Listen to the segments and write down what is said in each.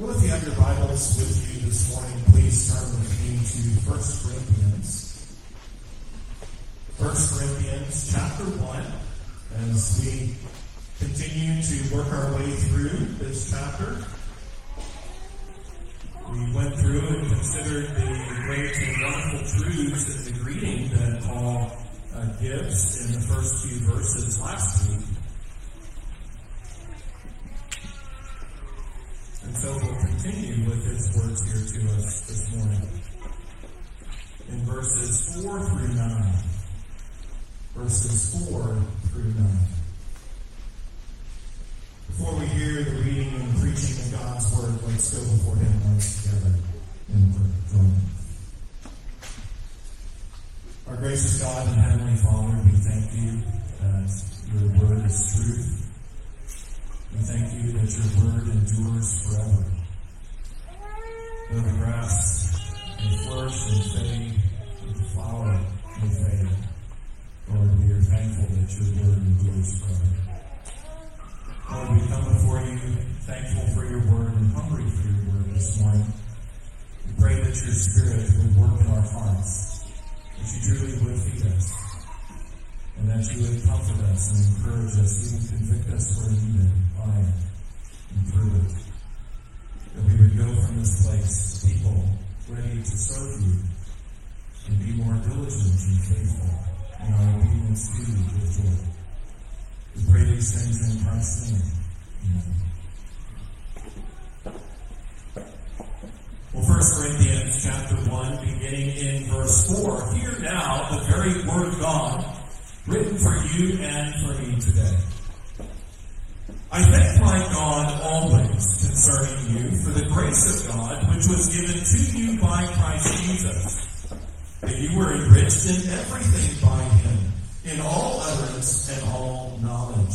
Well, if you have your Bibles with you this morning, please turn with me to 1 Corinthians. 1 Corinthians chapter 1, as we continue to work our way through this chapter. We went through and considered the great and wonderful truths in the greeting that Paul uh, gives in the first few verses last week. Words here to us this morning. In verses 4 through 9. Verses 4 through 9. Before we hear the reading and preaching of God's word, let's go before him once together in prayer. Our gracious God and Heavenly Father, we thank you that your word is truth. We thank you that your word endures forever. Though the grass may flourish and fade, the flower may fade, Lord, we are thankful that your word endures forever. Lord, we come before you thankful for your word and hungry for your word this morning. We pray that your spirit would work in our hearts, that you truly would feed us and that you would comfort us and encourage us, even convict us where needed by it and through it. That we would go from this place people ready to serve you and be more diligent and faithful in our obedience to you with joy. We pray these things in Christ's name. Amen. Well, 1 Corinthians chapter 1, beginning in verse 4. Hear now the very word of God written for you and for me today. I thank my God always concerning you for the grace of God which was given to you by Christ Jesus, that you were enriched in everything by him, in all utterance and all knowledge,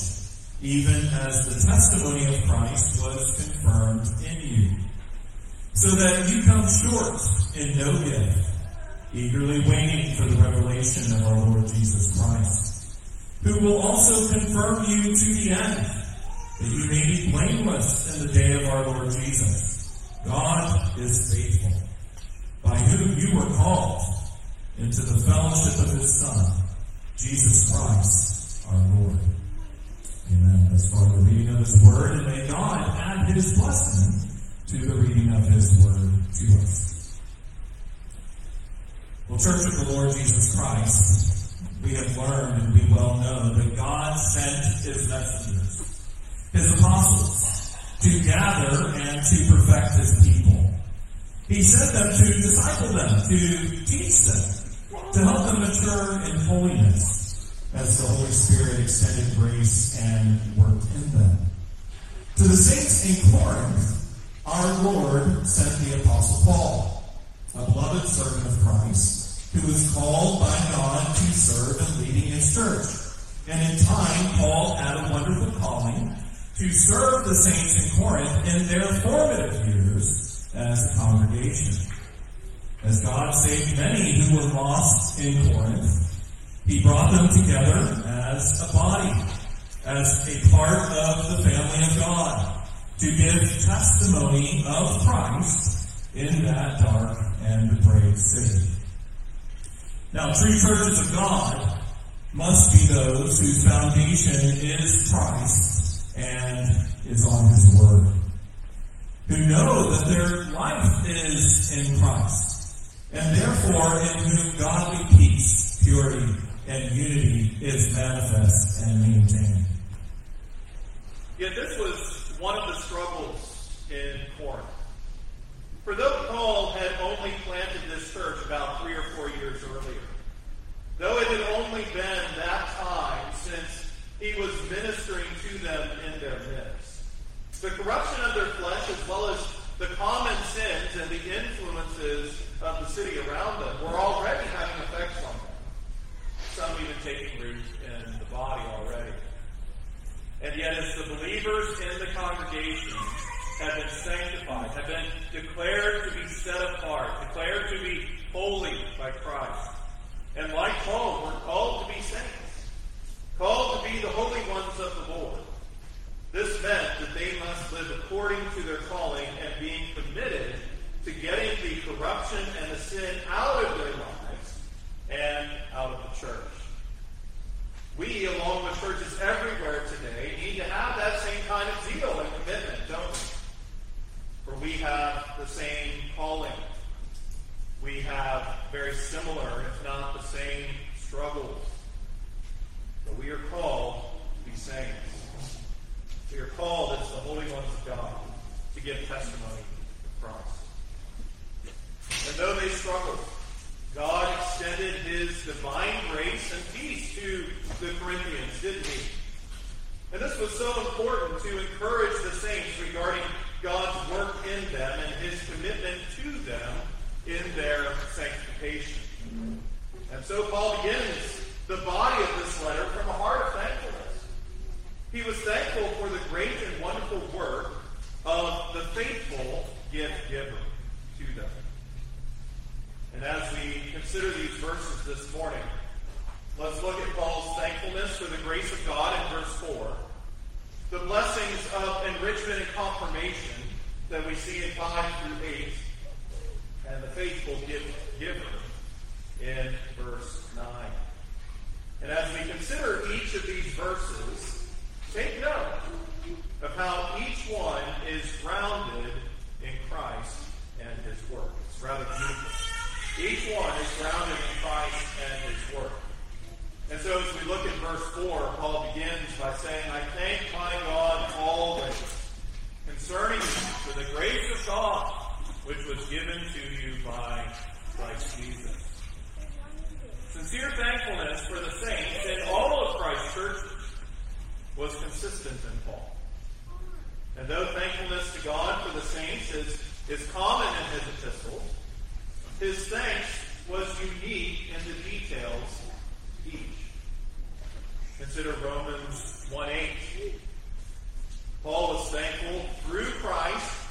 even as the testimony of Christ was confirmed in you, so that you come short in no gift eagerly waiting for the revelation of our Lord Jesus Christ, who will also confirm you to the end, that you may be blameless in the day of our Lord Jesus. God is faithful, by whom you were called into the fellowship of his Son, Jesus Christ, our Lord. Amen. As far the reading of his word, and may God add his blessing to the reading of his word to us. Well, Church of the Lord Jesus Christ, we have learned and we well know that God sent his messengers, his apostles, to gather and to perfect his people. He sent them to disciple them, to teach them, to help them mature in holiness as the Holy Spirit extended grace and worked in them. To the saints in Corinth, our Lord sent the Apostle Paul, a beloved servant of Christ, who was called by God to serve and leading his church. And in time, Paul had a wonderful calling to serve the saints in Corinth in their formative years as a congregation. As God saved many who were lost in Corinth, he brought them together as a body, as a part of the family of God, to give testimony of Christ in that dark and depraved city. Now, true churches of God must be those whose foundation is Christ and is on His Word, who know that their life is in Christ, and therefore in whom godly peace, purity, and unity is manifest and maintained. Yet this was one of the struggles in Corinth. For though Paul had only planted this church about three or four years earlier, though it had only been that he was ministering to them in their midst, the corruption of their flesh as well as the common sins and the influences of the city around them were already having effects on them. Some even taking root in the body already. And yet, as the believers in the congregation have been sanctified, have been declared to be set apart, declared to be holy by Christ. And like Paul, we're called to be saints, called to be the holy ones of the Lord. This meant that they must live according to their calling and being committed to getting the corruption and the sin out of their lives and out of the church. We, along with churches everywhere today, need to have that same kind of zeal and commitment, don't we? For we have the same calling. We have very similar, if not the same, struggles. But we are called to be saints. We are called as the holy ones of God to give testimony of Christ. And though they struggled, God extended his divine grace and peace to the Corinthians, didn't he? And this was so important to encourage the saints regarding God's work in them and his commitment to them in their sanctification. And so Paul begins the body of this letter from a heart. He was thankful for the great and wonderful work of the faithful gift giver to them. And as we consider these verses this morning, let's look at Paul's thankfulness for the grace of God in verse 4, the blessings of enrichment and confirmation that we see in 5 through 8, and the faithful gift giver in verse 9. And as we consider each of these verses, take note of how each one is grounded in Christ and his work. It's rather beautiful. Each one is grounded in Christ and his work. And so as we look at verse 4, Paul begins by saying, I thank my God always concerning you for the grace of God which was given to you by Christ Jesus. Sincere thankfulness for the saints in all of Christ's churches was consistent in Paul. And though thankfulness to God for the saints is, is common in his epistles, his thanks was unique in the details each. Consider Romans 1 8. Paul was thankful through Christ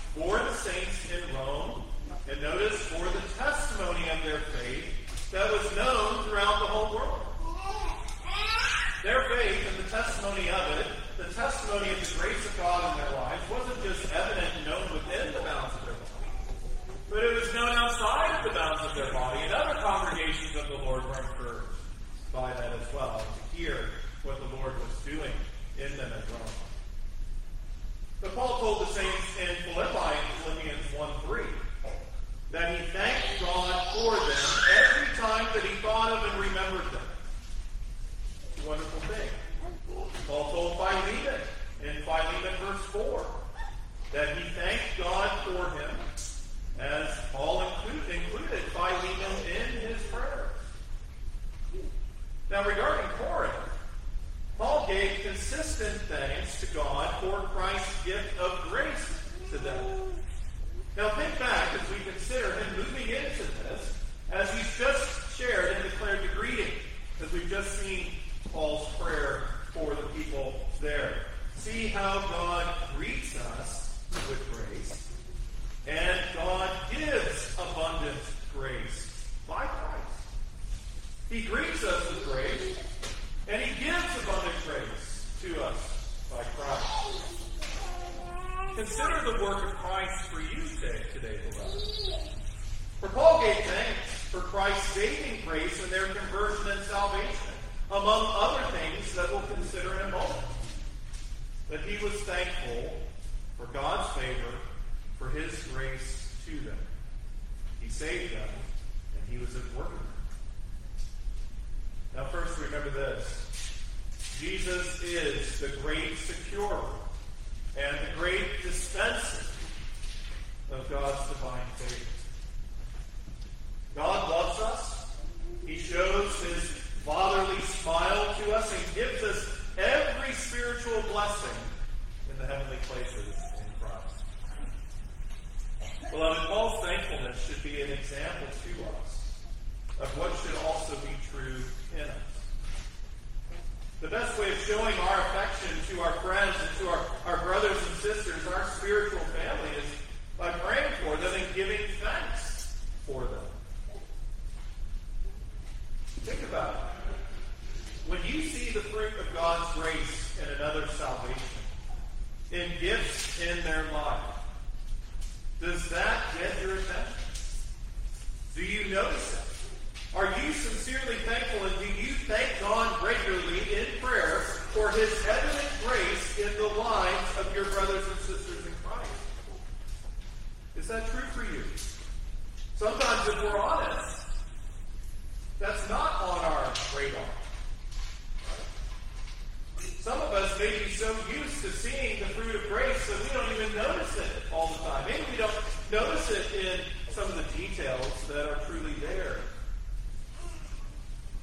us may be so used to seeing the fruit of grace that we don't even notice it all the time. Maybe we don't notice it in some of the details that are truly there.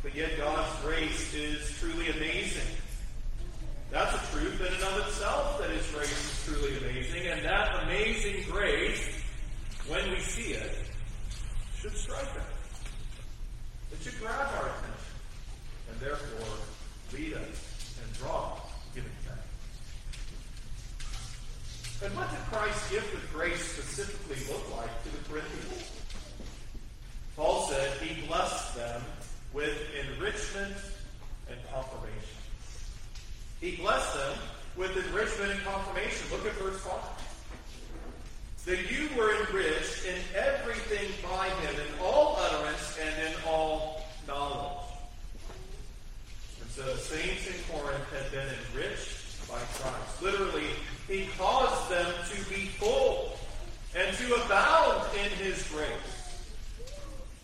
But yet God's grace is truly amazing. That's a truth in and of itself that His grace is truly amazing. And that amazing grace, when we see it, should strike us. It should grab our attention. And therefore lead us draw giving thanks. And what did Christ's gift of grace look like to the Corinthians? Paul said he blessed them with enrichment and confirmation. He blessed them with enrichment and confirmation. Look at verse 5. That you were enriched in everything by him, in all utterance and in all knowledge And so the saints in Corinth had been enriched by Christ. Literally, he caused them to be full and to abound in his grace.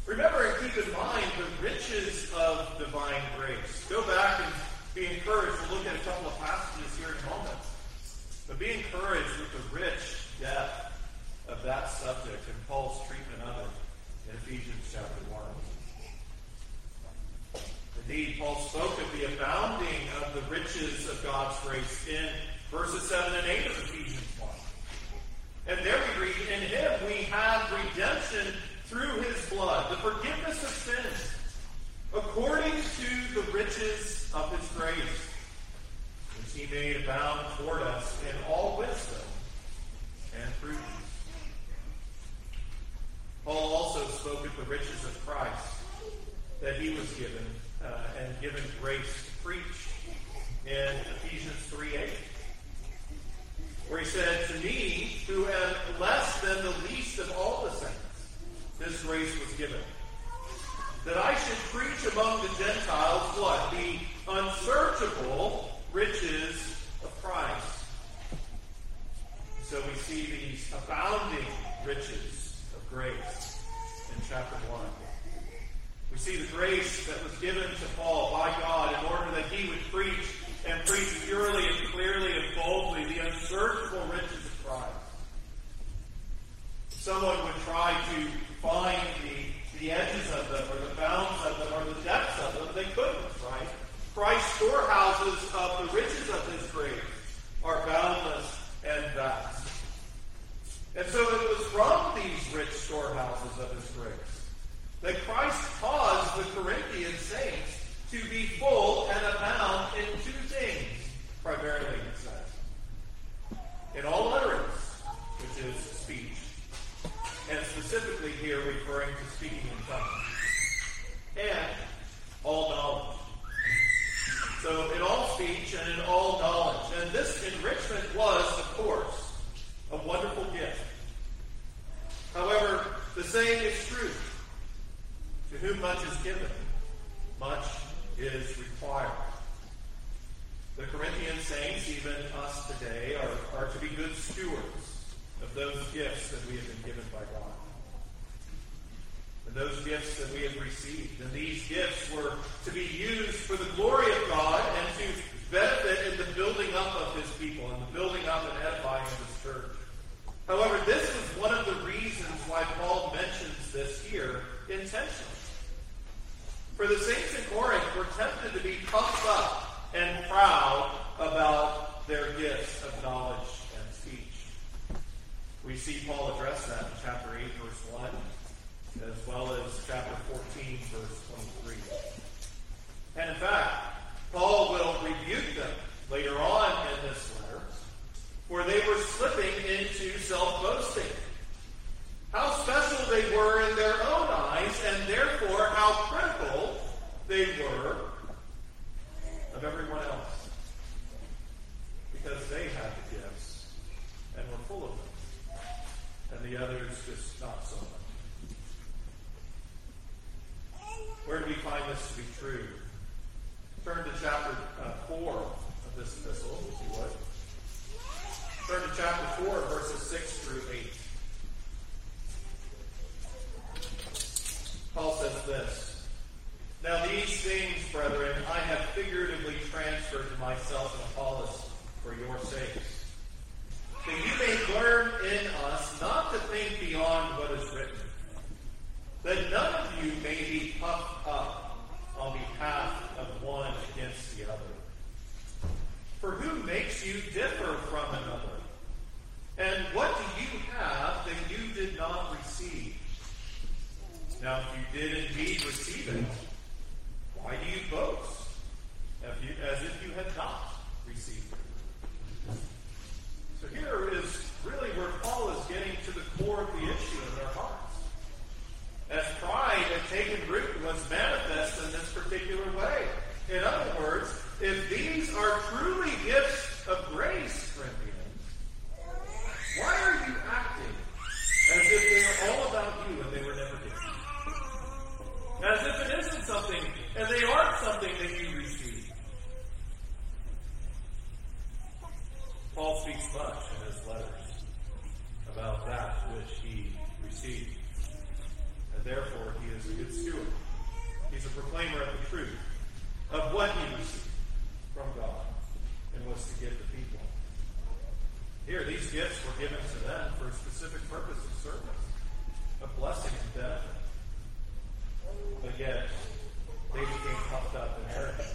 Remember and keep in mind the riches of divine grace. Go back and be encouraged. We'll look at a couple of passages here in a moment. But be encouraged with the rich depth of that subject and Paul's treatment of it in Ephesians chapter 1. Indeed, Paul spoke of the abounding of the riches of God's grace in verses 7 and 8 of Ephesians 1. And there we read, In him we have redemption through his blood, the forgiveness of sins, according to the riches of his grace, which he made abound toward us in all wisdom and prudence. Paul also spoke of the riches of Christ that he was given uh, and given grace to preach in Ephesians 3 8. Where he said, To me, who am less than the least of all the saints, this grace was given. That I should preach among the Gentiles what? The unsearchable riches of Christ. So we see these abounding riches of grace in chapter 1. We see the grace that was given to Paul by God in order that he would preach and preach purely and clearly and boldly the unsearchable riches of Christ. Someone would try to find the, the edges of them or the bounds of them or the depths of them. They couldn't, right? Christ's storehouses of the riches of his grace are boundless and vast. And so it was from these rich storehouses of his grace that Christ caused the Corinthian saints to be full and abound in two things, primarily, it says. In all utterance, which is speech, and specifically here referring to speaking in tongues, and all knowledge. So, in all speech and in all knowledge. And this enrichment was, of course, a wonderful gift. However, the saying is true to whom much is given, much is required. The Corinthian saints, even us today, are, are to be good stewards of those gifts that we have been given by God. And those gifts that we have received. And these gifts were to be used for the glory of God and to benefit in the building up of his people and the building up and edifying of his church. However, this is one of the reasons why Paul mentions this here intentionally. For the saints in Corinth were tempted to be puffed up and proud about their gifts of knowledge and speech. We see Paul address that in chapter 8, verse 1, as well as chapter 14, verse 23. And in fact, Paul will rebuke them later on in this letter, for they were slipping into self boasting how special they were in their own eyes, and therefore how critical they were of everyone else. Because they had the gifts and were full of them. And the others just not so much. Where do we find this to be true? Turn to chapter uh, 4 of this epistle, if you would. Turn to chapter 4, verses 6 through 8. Paul says this Now these things, brethren, I have figuratively transferred to myself and Apollos for your sakes, that you may learn in us not to think beyond what is written, that none of you may be puffed up on behalf of one against the other. For who makes you differ from another? And what do you have that you did not receive? Now, if you did indeed receive it, why do you boast as, you, as if you had not received it? So here is really where Paul is getting to the core of the issue in their hearts. As pride had taken root and was manifest in this particular way. In other words, if these are truly gifts of grace, Corinthians, why are you acting as if they are all about you and they were never given? As if it isn't something, and they aren't something that you receive. Paul speaks much in his letters about that which he received. And therefore, he is a good steward. He's a proclaimer of the truth of what he received from God and was to give the people. Here, these gifts were given to them for a specific purpose of service, of blessing and benefit. But yet, they became puffed up and arrogant,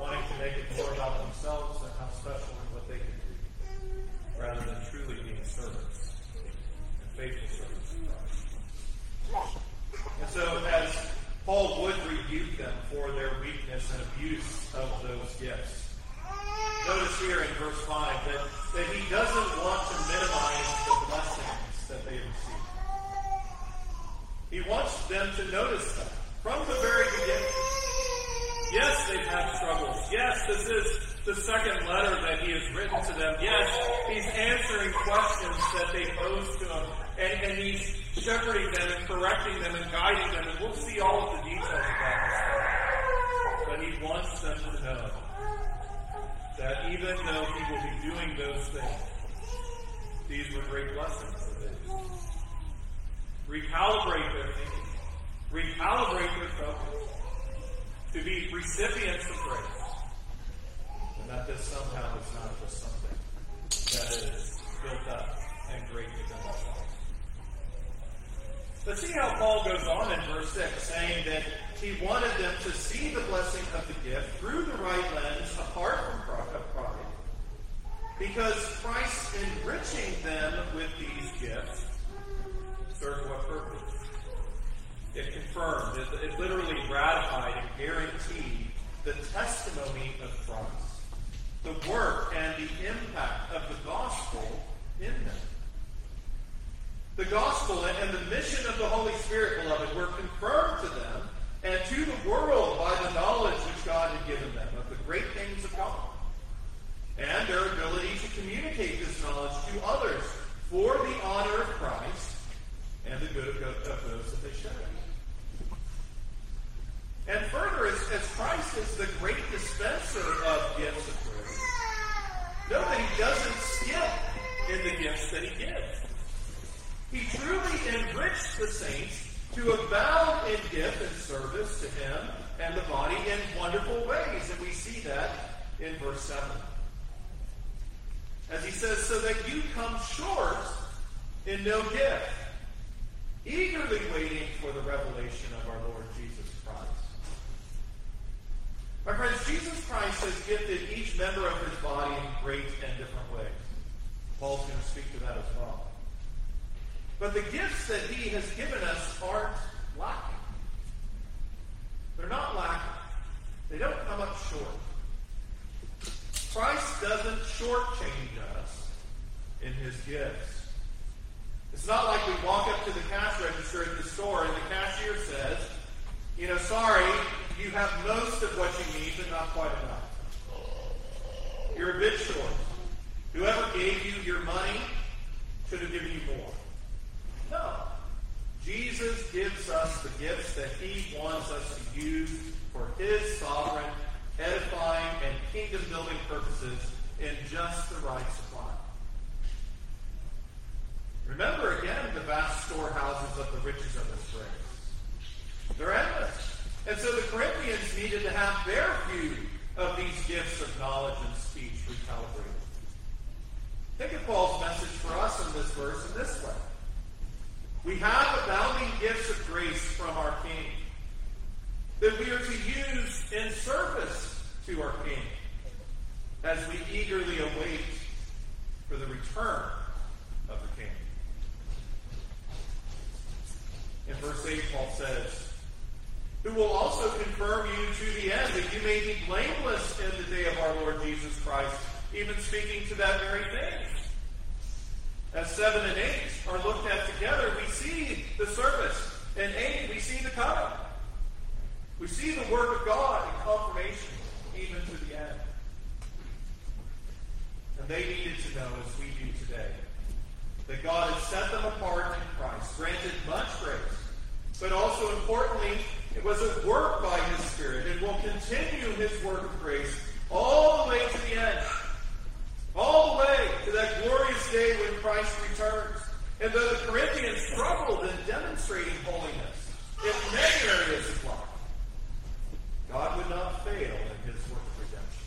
wanting to make it more about themselves and how special and what they could do, rather than truly being servants and faithful servants of Christ. And so, as Paul would rebuke them for their weakness and abuse of those gifts, notice here in verse 5 that, that he doesn't want to minimize the blessings that they receive. He wants them to notice that from the very beginning. Yes, they've had struggles. Yes, this is the second letter that he has written to them. Yes, he's answering questions that they pose to him. And, and he's shepherding them and correcting them and guiding them. And we'll see all of the details of that this But he wants them to know that even though he will be doing those things, these were great blessings for them. Recalibrate their thinking. Recalibrate their focus. To be recipients of grace. And that this somehow is not just something that is built up and great within ourselves. But see how Paul goes on in verse 6, saying that he wanted them to see the blessing of the gift through the right lens, apart from pride. Because Christ enriching them with these gifts served what purpose? It confirmed, it, it literally ratified and guaranteed the testimony of Christ, the work and the impact of the gospel in them. The gospel and the mission of the Holy Spirit, beloved, were confirmed to them and to the world by the knowledge which God had given them of the great things of God and their ability to communicate this knowledge to others for the honor of Christ and the good of, those that they share. And further, as, as Christ is the great dispenser of gifts of grace, know that he doesn't skip in the gifts that he gives. He truly enriched the saints to abound in gift and service to him and the body in wonderful ways. And we see that in verse 7. Says, so that you come short in no gift, eagerly waiting for the revelation of our Lord Jesus Christ. My friends, Jesus Christ has gifted each member of his body in great and different ways. Paul's going to speak to that as well. But the gifts that he has given us aren't lacking. They're not lacking. They don't come up short. Christ doesn't shortchange in his gifts. It's not like we walk up to the cash register at the store and the cashier says, you know, sorry, you have most of what you need, but not quite enough. You're a bit short. Whoever gave you your money should have given you more. No. Jesus gives us the gifts that he wants us to use for his sovereign, edifying, and kingdom building purposes in just the right supply. Remember again the vast storehouses of the riches of his grace. They're endless. And so the Corinthians needed to have their view of these gifts of knowledge and speech recalibrated. Think of Paul's message for us in this verse in this way. We have abounding gifts of grace from our King that we are to use in service to our King as we eagerly await for the return of the King. In verse 8, Paul says, Who will also confirm you to the end, that you may be blameless in the day of our Lord Jesus Christ, even speaking to that very thing. As 7 and 8 are looked at together, we see the service. In 8, we see the coming. We see the work of God in confirmation, even to the end. And they needed to know, as we do today, that God has set them apart in Christ, granted much grace, but also importantly, it was at work by His Spirit and will continue His work of grace all the way to the end. All the way to that glorious day when Christ returns. And though the Corinthians struggled in demonstrating holiness in many areas of life, God would not fail in his work of redemption.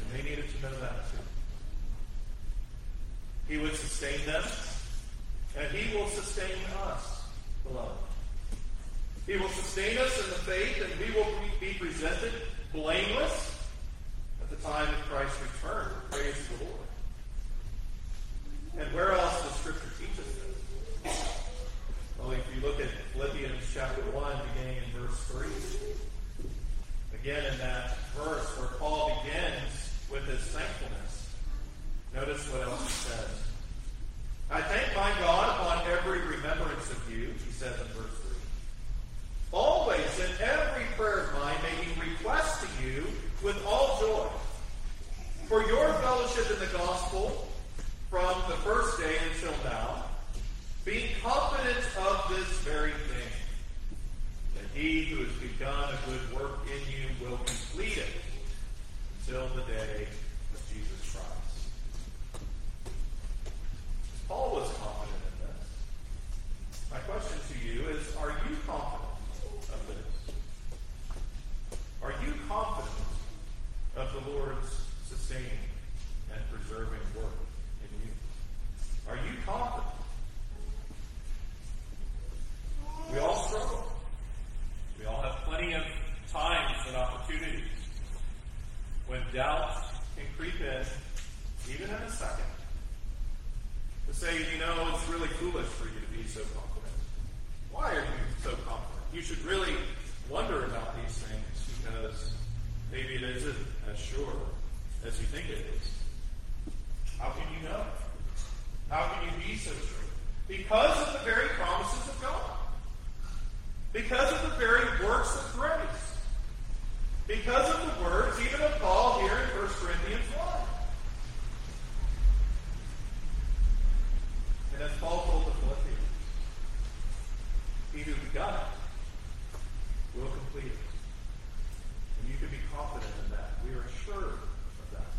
And they needed to know that too. He would sustain them, and he will sustain us, beloved. He will sustain us in the faith, and we will be presented blameless at the time of Christ's return. Praise the Lord. And where else does Scripture teach us this? Well, if you look at Philippians chapter 1, beginning in verse 3, again in that verse where Paul begins with his thankfulness, notice what else he says. I thank my God upon every remembrance of you, he says in verse 3. Always in every prayer of mine making request to you with all joy for your fellowship in the gospel from the first day until now, being confident of this very thing, that he who has begun a good work in you will complete it until the day of Jesus Christ. Paul was confident in this. My question to you is, are you confident of this? Are you confident of the Lord's sustaining and preserving work in you? Are you confident? We all struggle. We all have plenty of times and opportunities when doubt can creep in, even in a second, to say, you know, it's really foolish for you to be so confident. Why are you so confident? You should really wonder about these things because maybe it isn't as sure as you think it is. How can you know? How can you be so sure? Because of the very promises of God. Because of the very works of grace. Because of the words, even of Paul here in 1 Corinthians 1. And as Paul told the Philippians, he who begun it will complete it. And you can be confident in that. We are assured of that.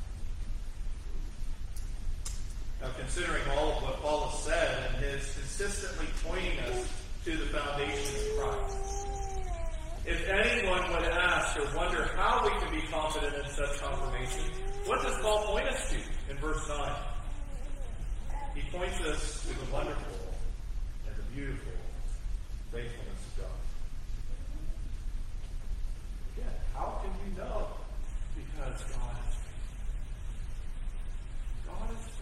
Now, considering all of what Paul has said and his consistently pointing us to the foundation of Christ, if anyone would ask or wonder how we can be confident in such confirmation, what does Paul point us to in verse 9? He points us to the wonderful and the beautiful faithfulness of God. Again, how can you know? Because God is faithful. God is faithful.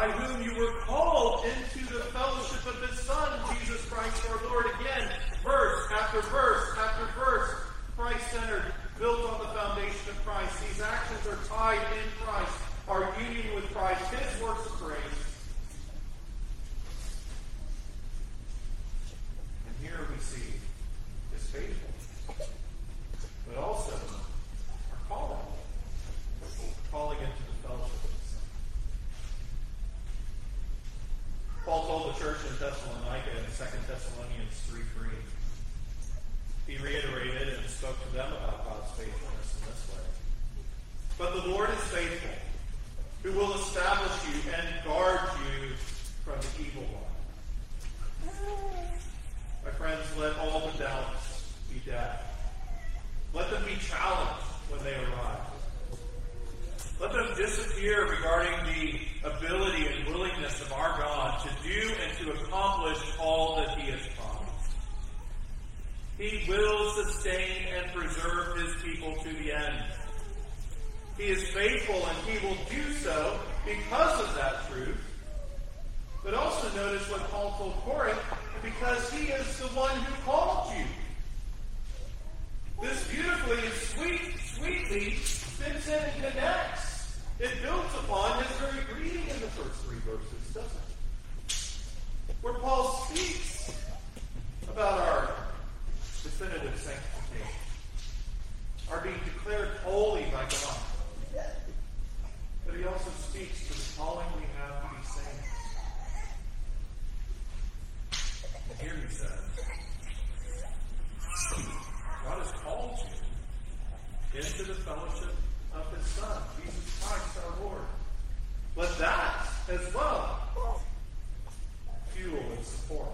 By whom you were called into the fellowship of His Son, Jesus Christ our Lord. Again, verse after verse after verse, Christ centered, built on the foundation of Christ. These actions are tied in Christ, our union with Christ, His works of grace. And here we see His faithfulness, but also our calling, calling into the fellowship of His Son. Paul told the church in Thessalonica in 2 Thessalonians 3 3. He reiterated and spoke to them about God's faithfulness in this way. But the Lord is faithful, who will establish you and guard you from the evil one. My friends, let all the doubts be dead. Let them be challenged when they arise. Let them disappear regarding the ability and willingness of our God to do and to accomplish all that He has promised. He will sustain and preserve His people to the end. He is faithful and He will do so because of that truth. But also notice what Paul told Corinth, because He is the one who called you. This beautifully and sweet, sweetly fits in and connects. It builds upon his very greeting in the first three verses, doesn't it? Where Paul speaks about our definitive sanctification, our being declared holy by God. But he also speaks to the calling we have to be saints. And here he says, God has called you into the fellowship of his Son, Jesus Christ our Lord. Let that as well fuel and support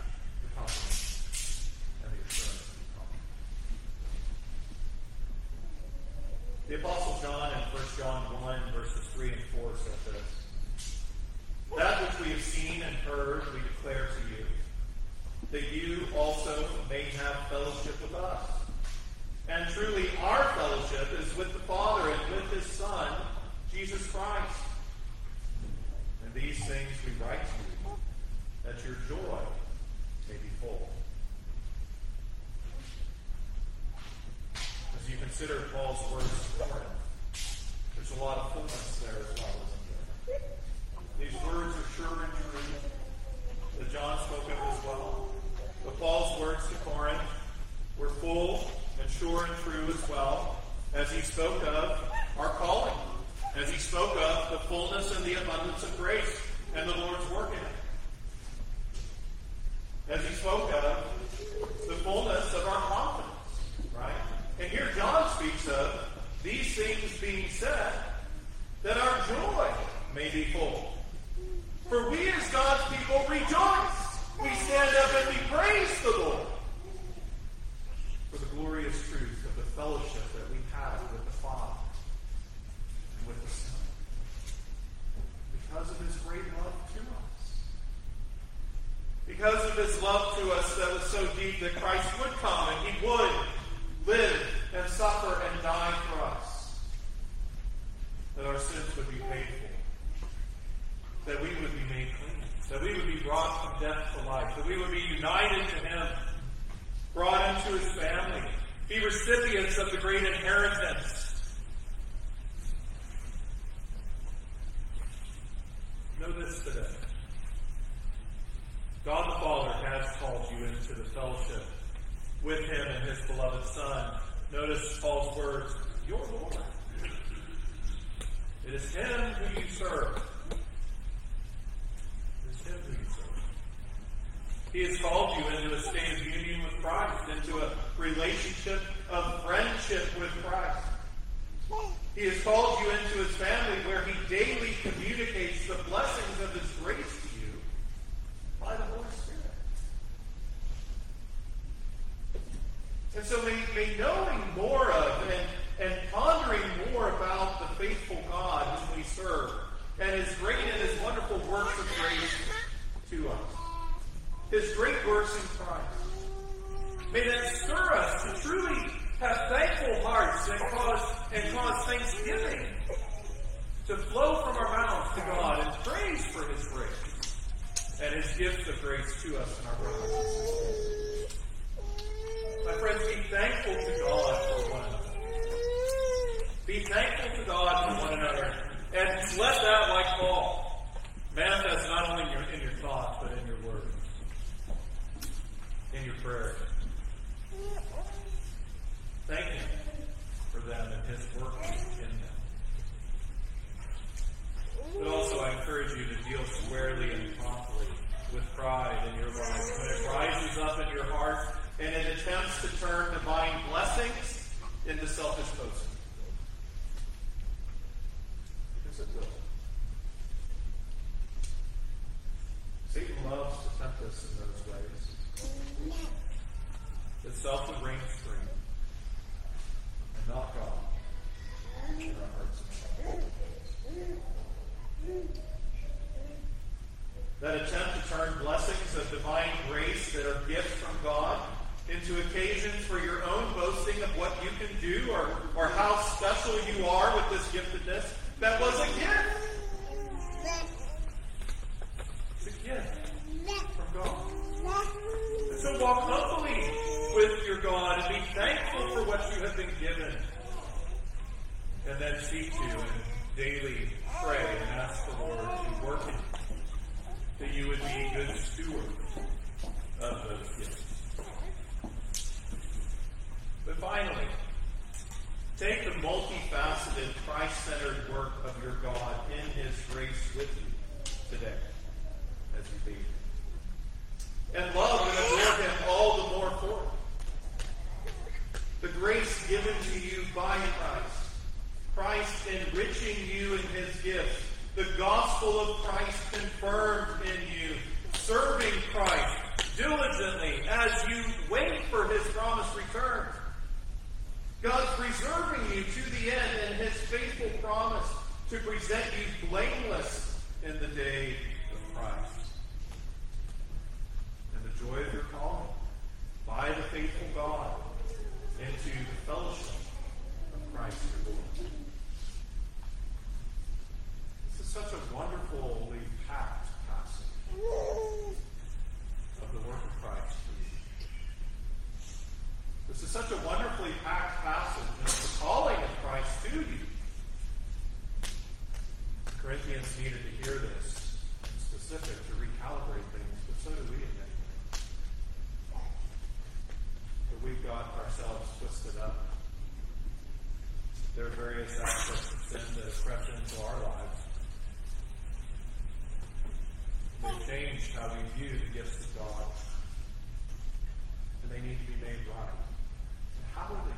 the confidence and the assurance of the The Apostle John in 1 John 1, verses 3 and 4 said this. That which we have seen and heard we declare to you, that you also may have fellowship with us. And truly, our fellowship is with the Father and with His Son, Jesus Christ. And these things we write to you, that your joy may be full. As you consider Paul's words there's a lot of fullness there as well? These words are sure and true that John spoke of as well. But Paul's words to Corinth were full and sure and true as well, as he spoke of our calling, as he spoke of the fullness and the abundance of grace and the Lord's work in it. As he spoke of the fullness of our confidence, right? And here John speaks of these things being said that our joy may be full. For we as God's people rejoice. We stand up and we praise the Lord for the glorious truth of the fellowship that we have with the Father and with the Son. Because of his great love to us. Because of his love to us that was so deep that Christ would come and he would live and suffer and die for us. That our sins would be paid for. That we would be made clean. That we would be brought from death to life. That we would be united to him brought into his family, be recipients of the great inheritance. Know this today. God the Father has called you into the fellowship with him and his beloved Son. Notice Paul's words, your Lord. It is him who you serve. It is him who you serve. He has called you into a state of union with Christ, into a relationship of friendship with Christ. He has called you into his family where he daily communicates the blessings of his grace to you by the Holy Spirit. And so may, may knowing more of and, and pondering more about the faithful God whom we serve and his great and his wonderful works of grace to us, his great works in Christ, may that stir us to truly have thankful hearts and cause, and cause thanksgiving to flow from our mouths to God and praise for his grace and his gifts of grace to us and our brothers and sisters. My friends, be thankful to God for one another. Be thankful to God for one another. And let that, like Paul, manifest not only in your, in your thoughts, but in your words, in your prayers. Thank Him for them and His work in them. But also, I encourage you to deal squarely and promptly with pride in your life, when it rises up in your heart and it attempts to turn divine blessings into selfish boasting. Because it will. Satan loves to tempt us in those ways. That self would reign supreme, and not God in our hearts and minds. That attempt to turn blessings of divine grace that are gifts from God into occasions for your own boasting of what you can do or, or how special you are with this giftedness, that was a gift. It's a gift from God. So walk humbly with your God and be thankful for what you have been given. And then seek to and daily pray and ask the Lord to work in you that you would be a good steward of those gifts. But finally, take the multifaceted, Christ-centered work of your God in His grace with you today as you leave. And love and adore Him all the more for it. The grace given to you by Christ, Christ enriching you in His gifts, the gospel of Christ confirmed in you, serving Christ diligently as you wait for his promised return. God's preserving you to the end in his faithful promise to present you blameless in the day of Christ. And the joy of your calling by the faithful God into the fellowship of Christ your Lord. This is such a wonderfully packed passage of the work of Christ. This is such a wonderfully packed passage of the calling of Christ to you. Corinthians needed to hear this in specific to recalibrate things, but so do we in many ways. But we've got ourselves twisted up. There are various aspects of sin that have crept into our lives. Changed how we view the gifts of God. And they need to be made right. And how are they?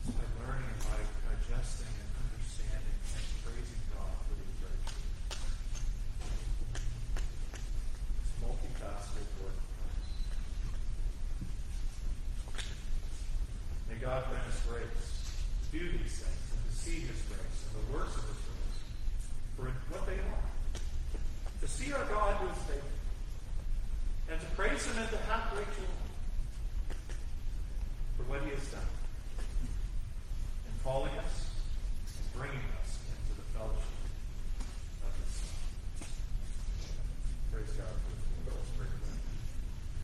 It's by learning by digesting and understanding and praising God for these virtues. It's multifaceted work. May God grant us grace to do these things and to see His grace and the works of His grace for what they are. To see our God is faithful. And to praise Him and to have joy for what He has done. In calling